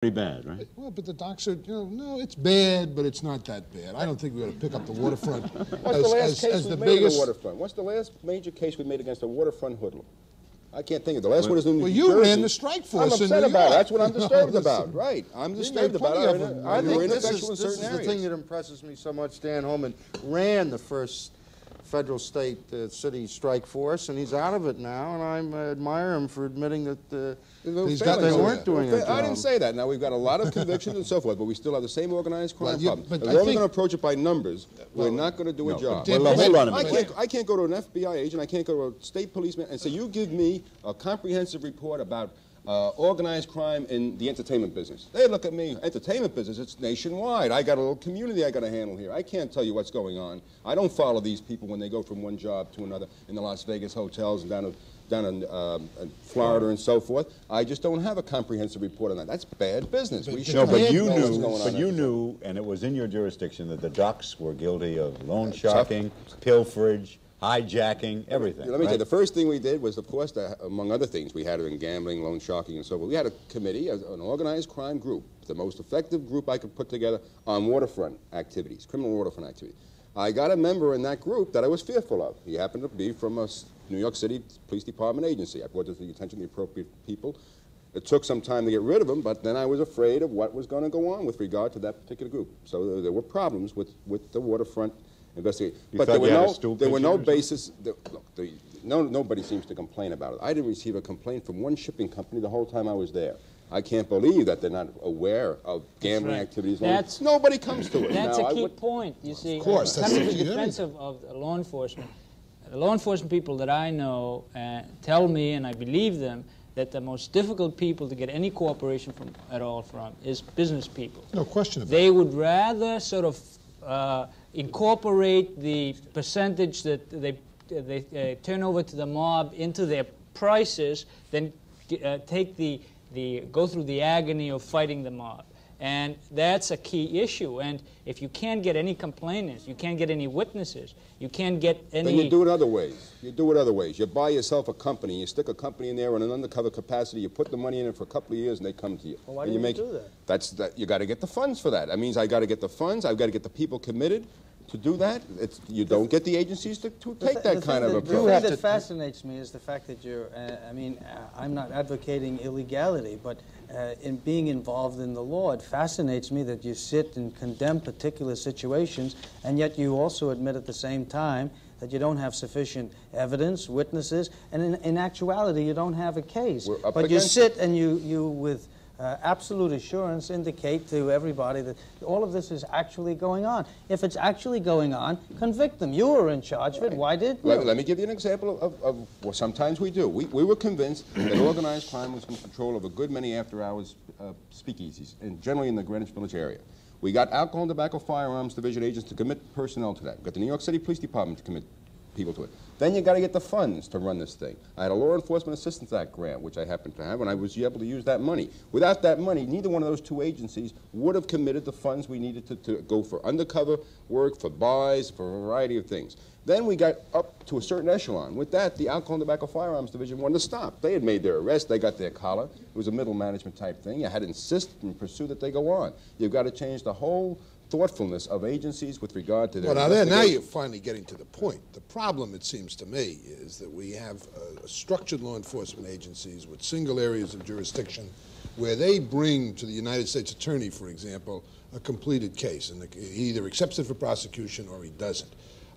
Pretty bad, right? Well, but the docs are, you know, no, it's bad, but it's not that bad. I don't think we ought to pick up the waterfront What's as, the last as, case as we the made biggest. the waterfront? What's the last major case we made against a waterfront hoodlum? I can't think of the last one is in New Well, Jersey. you ran the strike force I'm in upset New about it. York. That's what I'm disturbed listen. about. Right. I'm disturbed about it. I think this is, in this is the thing that impresses me so much. Dan Holman ran the first federal state uh, city strike force, and he's out of it now, and I uh, admire him for admitting that uh, He's that got they weren't there. doing their I didn't say that. Now, we've got a lot of convictions and so forth, but we still have the same organized crime Well, you- problem. but If I we're only going to approach it by numbers, we're not going to do no, a job. Well, hold on a I minute. can't, I can't go to an FBI agent, I can't go to a state policeman and say, you give me a comprehensive report about uh, organized crime in the entertainment business. They look at me, entertainment business, it's nationwide. I got a little community I got to handle here. I can't tell you what's going on. I don't follow these people when they go from one job to another in the Las Vegas hotels and down in, down in, um, in Florida and so forth. I just don't have a comprehensive report on that. That's bad business. We should No, but you knew, but you knew, and it was in your jurisdiction, that the ducks were guilty of loan sharking, pilferage, hijacking, everything. Let me tell you, the first thing we did was, of course, the, among other things, we had it in gambling, loan sharking, and so forth. We had a committee, an organized crime group, the most effective group I could put together on waterfront activities, criminal waterfront activities. I got a member in that group that I was fearful of. He happened to be from a New York City Police Department agency. I brought this to the attention of the appropriate people. It took some time to get rid of him, but then I was afraid of what was going to go on with regard to that particular group. So there, there were problems with, with the waterfront investigation. You but there were you no, there were no basis. There, look, the, no, nobody seems to complain about it. I didn't receive a complaint from one shipping company the whole time I was there. I can't believe that they're not aware of gambling right. activities. That's- nobody comes to it. That's Now, a I key would- point, you see. Of course, that's Coming the to the defense of, of law enforcement, the law enforcement people that I know uh, tell me, and I believe them, that the most difficult people to get any cooperation from at all from is business people. No question about it. They would rather sort of uh, incorporate the percentage that they they uh, turn over to the mob into their prices then uh, take the the go through the agony of fighting the mob. And that's a key issue. And if you can't get any complainants, you can't get any witnesses, you can't get any. Then you do it other ways. You do it other ways. You buy yourself a company, you stick a company in there in an undercover capacity, you put the money in it for a couple of years, and they come to you. Well, why and didn't you you make, do that? That's that. You got to get the funds for that. That means I got to get the funds. I've got to get the people committed to do that. It's, you don't get the agencies to, to take th- that the kind of that, The approach. thing that fascinates me is the fact that you're, uh, I mean, uh, I'm not advocating illegality, but uh, in being involved in the law, it fascinates me that you sit and condemn particular situations, and yet you also admit at the same time that you don't have sufficient evidence, witnesses, and in, in actuality, you don't have a case. We're up But you against sit and you, you with uh, absolute assurance indicate to everybody that all of this is actually going on. If it's actually going on, convict them. You were in charge of it. Why did you? Let, let me give you an example of, of well, sometimes we do. We, we were convinced that organized crime was in control of a good many after-hours uh, speakeasies, and generally in the Greenwich Village area. We got Alcohol and Tobacco Firearms Division agents to commit personnel to that. We got the New York City Police Department to commit people to it. Then you got to get the funds to run this thing. I had a Law Enforcement Assistance Act grant, which I happened to have, and I was able to use that money. Without that money, neither one of those two agencies would have committed the funds we needed to, to go for undercover work, for buys, for a variety of things. Then we got up to a certain echelon. With that, the Alcohol and Tobacco Firearms Division wanted to stop. They had made their arrest, they got their collar. It was a middle management type thing. You had to insist and pursue that they go on. You've got to change the whole thoughtfulness of agencies with regard to their Well, now, there, now you're finally getting to the point. The problem, it seems to me, is that we have uh, structured law enforcement agencies with single areas of jurisdiction where they bring to the United States Attorney, for example, a completed case, and he either accepts it for prosecution or he doesn't.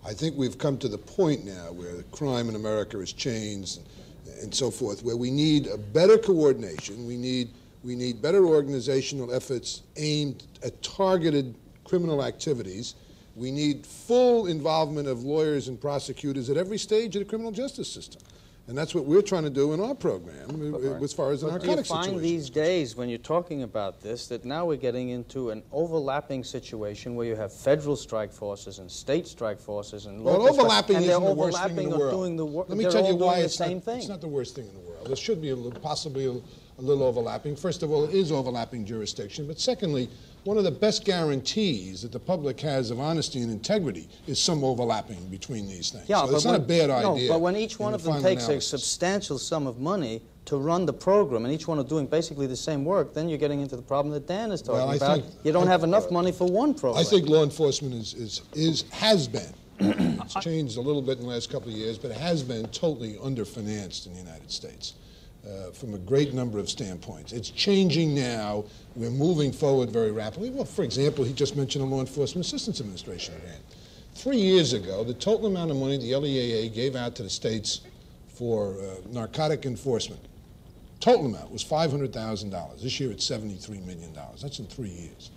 I think we've come to the point now where the crime in America has changed and, and so forth, where we need a better coordination. We need we need better organizational efforts aimed at targeted criminal activities. We need full involvement of lawyers and prosecutors at every stage of the criminal justice system. And that's what we're trying to do in our program uh, as far as the But do you find these days, when you're talking about this, that now we're getting into an overlapping situation where you have federal strike forces and state strike forces and Well, local strike- overlapping and isn't they're the worst thing in overlapping the world. doing the work. Let me tell you why doing the it's same not, thing. it's not the worst thing in the world. There should be a little, possibly a, a little overlapping. First of all, it is overlapping jurisdiction. But secondly, one of the best guarantees that the public has of honesty and integrity is some overlapping between these things. Yeah, so but it's not a bad no, idea. but when each one of them takes a substantial sum of money, to run the program, and each one are doing basically the same work, then you're getting into the problem that Dan is talking Well, about. think- you don't I- have enough money for one program. I think law enforcement is, is, is has been, it's changed a little bit in the last couple of years, but it has been totally underfinanced in the United States uh, from a great number of standpoints. It's changing now. We're moving forward very rapidly. Well, for example, he just mentioned the Law Enforcement Assistance Administration grant. Three years ago, the total amount of money the LEAA gave out to the states for uh, narcotic enforcement Total amount was $500,000. This year it's $73 million. That's in three years.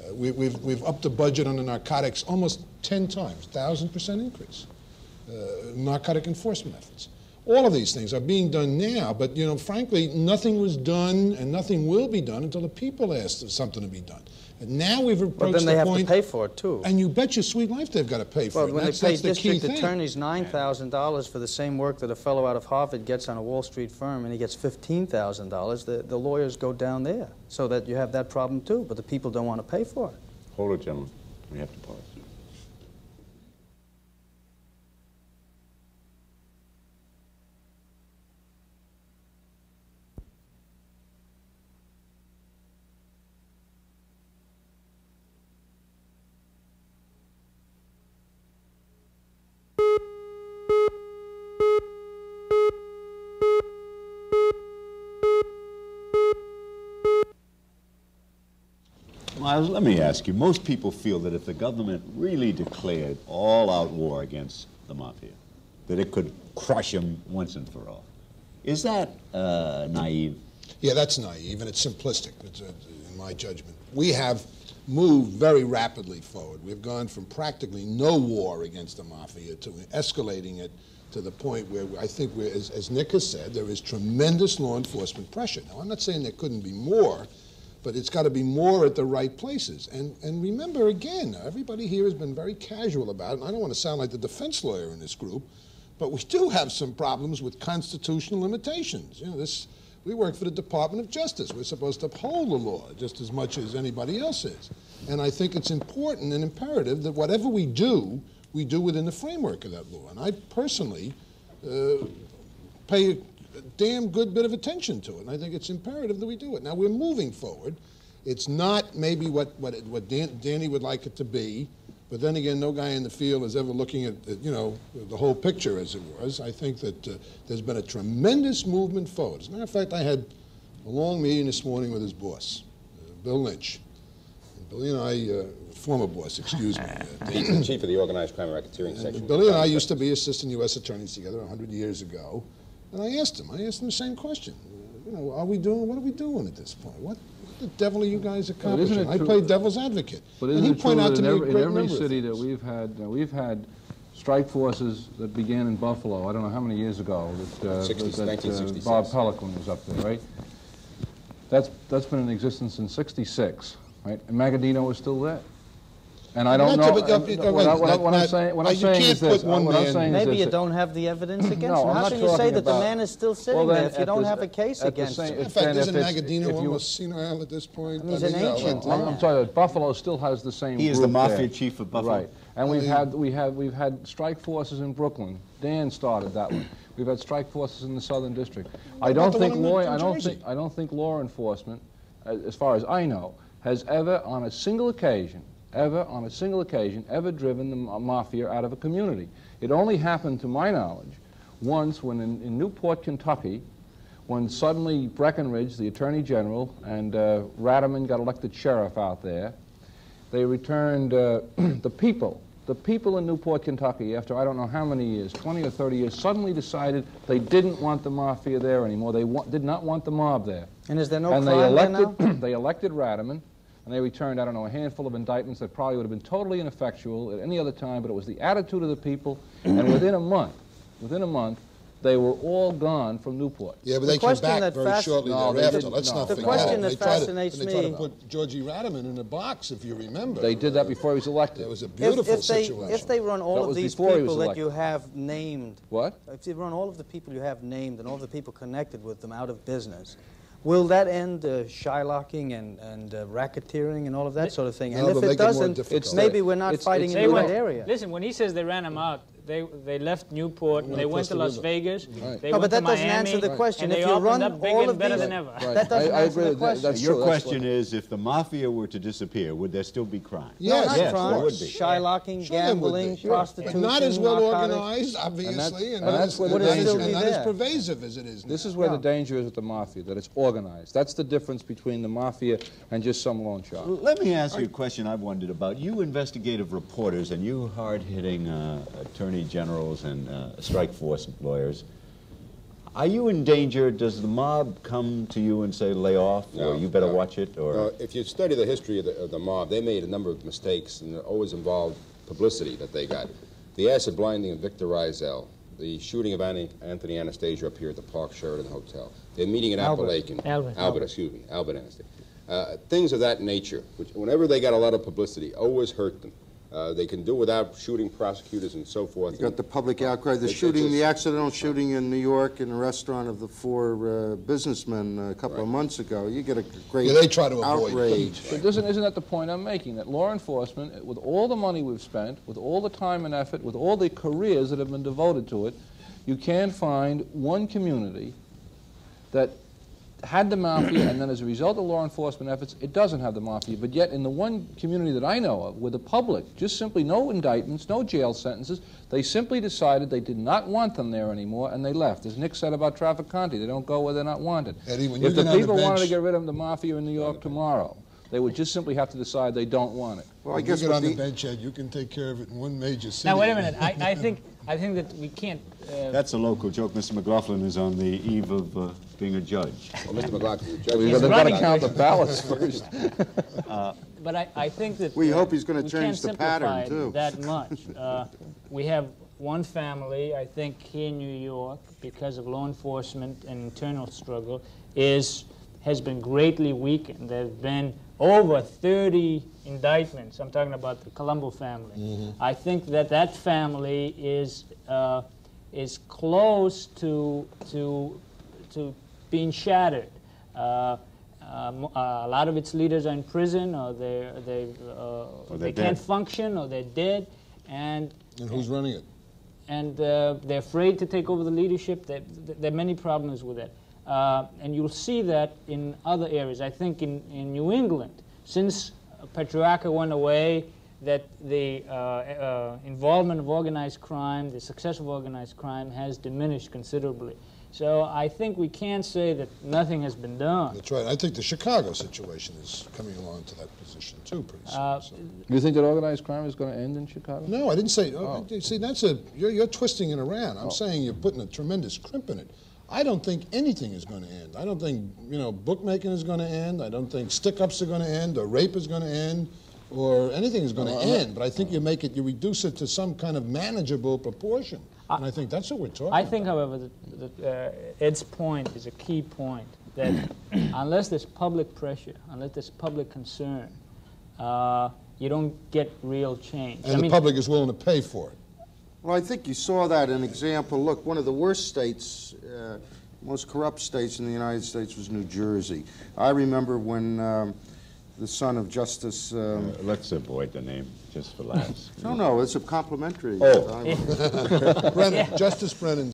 Uh, we, we've, we've upped the budget on the narcotics almost 10 times, 1,000% increase. Uh, narcotic enforcement efforts. All of these things are being done now, but you know, frankly, nothing was done and nothing will be done until the people ask for something to be done. And now we've approached But then they the have point, to pay for it, too. and you bet your sweet life they've got to pay for Well, it. when that's, they pay that's the key district thing. attorneys $9,000 for the same work that a fellow out of Harvard gets on a Wall Street firm, and he gets $15,000, the, the lawyers go down there, so that you have that problem, too, but the people don't want to pay for it. Hold it, gentlemen. We have to pause. Miles, let me ask you, most people feel that if the government really declared all-out war against the mafia, that it could crush them once and for all. Is that uh, naive? Yeah, that's naive and it's simplistic, uh, in my judgment. We have moved very rapidly forward. We've gone from practically no war against the mafia to escalating it to the point where I think, as, as Nick has said, there is tremendous law enforcement pressure. Now, I'm not saying there couldn't be more, but it's got to be more at the right places. And, and remember, again, everybody here has been very casual about it, and I don't want to sound like the defense lawyer in this group, but we do have some problems with constitutional limitations. You know, this, we work for the Department of Justice. We're supposed to uphold the law just as much as anybody else is. And I think it's important and imperative that whatever we do, we do within the framework of that law. And I personally uh, pay a damn good bit of attention to it, and I think it's imperative that we do it. Now, we're moving forward. It's not maybe what, what, it- what Dan, Danny would like it to be, but then again, no guy in the field is ever looking at, at, you know, the whole picture as it was. I think that uh, there's been a tremendous movement forward. As a matter of fact, I had a long meeting this morning with his boss, uh, Bill Lynch. And Billy and I, uh, former boss, excuse me. Uh, He's the chief of the Organized Crime Racketeering Section. Billy and I used to be assistant U.S. attorneys together 100 years ago, and I asked him, I asked him the same question. You know, are we doing, what are we doing at this point? What, what the devil are you guys accomplishing? I true- play devil's advocate. But and isn't he it true pointed out to in me a every, in every city that we've had, uh, we've had strike forces that began in Buffalo, I don't know how many years ago, that, uh, 60s, that uh, Bob Pelican was up there, right? That's, that's been in existence in 66, right? And Magaddino was still there. And I don't know, to- but, and what I- what I- what I'm saying, what uh, I'm you can't put one What I'm man- saying is Maybe this, you that- don't have the evidence against No, him. I'm How not can you say talking that the about- man is still sitting Well, there if you at don't the- have a case at the against same- him? In fact, and isn't if it's- Magaddino if you- almost senile at this point? He's I an mean, no, ancient I'm, man. I'm sorry, Buffalo still has the same. He is the group mafia there. chief of Buffalo. Right, and we've had we have we've had strike forces in Brooklyn. Dan started that one. We've had strike forces in the Southern District. I about don't the think one in law. New I don't Jersey? think I don't think law enforcement, as, as far as I know, has ever on a single occasion, ever on a single occasion, ever driven the mafia out of a community. It only happened, to my knowledge, once when in, in Newport, Kentucky, when suddenly Breckinridge, the Attorney General, and uh, got elected sheriff out there, they returned uh, the people. The people in Newport, Kentucky, after I don't know how many years, 20 or 30 years, suddenly decided they didn't want the mafia there anymore. They did not want the mob there. And is there no and crime they there elected, now? they elected Ratterman, and they returned, I don't know, a handful of indictments that probably would have been totally ineffectual at any other time, but it was the attitude of the people, and within a month, within a month, they were all gone from Newport. Yeah, but The they came question back that very fasc- shortly No, they thereafter. didn't- Let's no. not The forget. question They that tried to- fascinates They tried to put Georgie Ratterman in a box, if you remember. They did that before he was elected. It was a beautiful if, they, situation. if they run all That of these before he was people that you have named, What? if you run all of the people you have named and all the people connected with them out of business, will that end uh, shylocking and, and uh, racketeering and all of that sort of thing? No, and if it make it more doesn't, difficult. maybe we're not It's- fighting it's- in the right area. Listen, when he says they ran him out, they, they left Newport, and they went to Las. Vegas, Right. they No, went but that to doesn't Miami, answer the question. If you run up bigger all of better these- than ever. Right. That doesn't I- I answer agree the with that. question. Your true, question is, if the mafia were to disappear, would there still be crime? Yes, not yes, crime. there would be. Shylocking, Sure gambling, be. prostitution, But not as well narcotics. organized, obviously, and and not that's as, where the and danger and not as pervasive as it is now. This is where the danger is with the mafia, that it's organized. That's the difference between the mafia and just some loan shark. Let me ask you a question I've wondered about. You investigative reporters and you hard-hitting uh, attorney generals and uh, strike force lawyers, are you in danger? Does the mob come to you and say, lay off, No, or you better no. watch it? Or Uh, if you study the history of the, of the mob, they made a number of mistakes and it always involved publicity that they got. The acid blinding of Victor Riesel, the shooting of Annie, Anthony Anastasia up here at the Park Sheraton Hotel, their meeting at Albert. Apalachin. Albert. Albert, excuse me, Albert Anastasia. Uh, things of that nature, which whenever they got a lot of publicity, always hurt them. Uh, they can do without shooting prosecutors and so forth. You got the public outcry, the It- it shooting, the just- accidental shooting in New York in a restaurant of the four uh, businessmen a couple of months ago. You get a great Yeah, they try to avoid outrage. But isn't, isn't that the point I'm making? That law enforcement, with all the money we've spent, with all the time and effort, with all the careers that have been devoted to it, you can find one community that had the mafia, and then as a result of law enforcement efforts, it doesn't have the mafia. But yet, in the one community that I know of, where the public, just simply no indictments, no jail sentences, they simply decided they did not want them there anymore, and they left. As Nick said about Trafficante, they don't go where they're not wanted. Eddie, if the get on the people wanted to get rid of the mafia in New York tomorrow, they would just simply have to decide they don't want it. Well, I When guess you get on the the, bench, Ed, you can take care of it in one major city. Now, wait a minute, I, I think, I think that we can't, uh, that's a local joke. Mr. McLaughlin is on the eve of uh, being a judge. Well, Mr. McLaughlin, the judge- We've got to count the ballots first. But I, I think that. We uh, hope he's gonna change can't the pattern, simplify it too. That much. Uh, We have one family, I think, here in New York, because of law enforcement and internal struggle, is, has been greatly weakened. There have been over 30 indictments. I'm talking about the Colombo family. Mm-hmm. I think that that family is, uh, is close to, to, to being shattered. Uh, um, uh, a lot of its leaders are in prison, or they're, they, uh, they're can't dead. function, or they're dead, and And who's running it? and uh, they're afraid to take over the leadership. There, there are many problems with that. Uh, and you'll see that in other areas. I think in, in New England, since Patriarca went away, that the uh, uh, involvement of organized crime, the success of organized crime, has diminished considerably. So I think we can't say that nothing has been done. That's right. I think the Chicago situation is coming along to that position, too, pretty soon. Uh, so. You think that organized crime is going to end in Chicago? No, I didn't say. Oh. See, that's a you're, you're twisting it around. Oh. I'm saying you're putting a tremendous crimp in it. I don't think anything is going to end. I don't think you know bookmaking is going to end. I don't think stick-ups are going to end, or rape is going to end, or anything is going to end. But I think you make it, you reduce it to some kind of manageable proportion. and I think that's what we're talking. I think, about. however, that, that uh, Ed's point is a key point that unless there's public pressure, unless there's public concern, uh, you don't get real change. and I the mean, public is willing to pay for it. Well, I think you saw that in example. Look, one of the worst states, uh, most corrupt states in the United States was New Jersey. I remember when um, the son of Justice, um, Let's avoid the name just for laughs. no, no, it's a complimentary. Oh. I'm- Brennan, Justice Brennan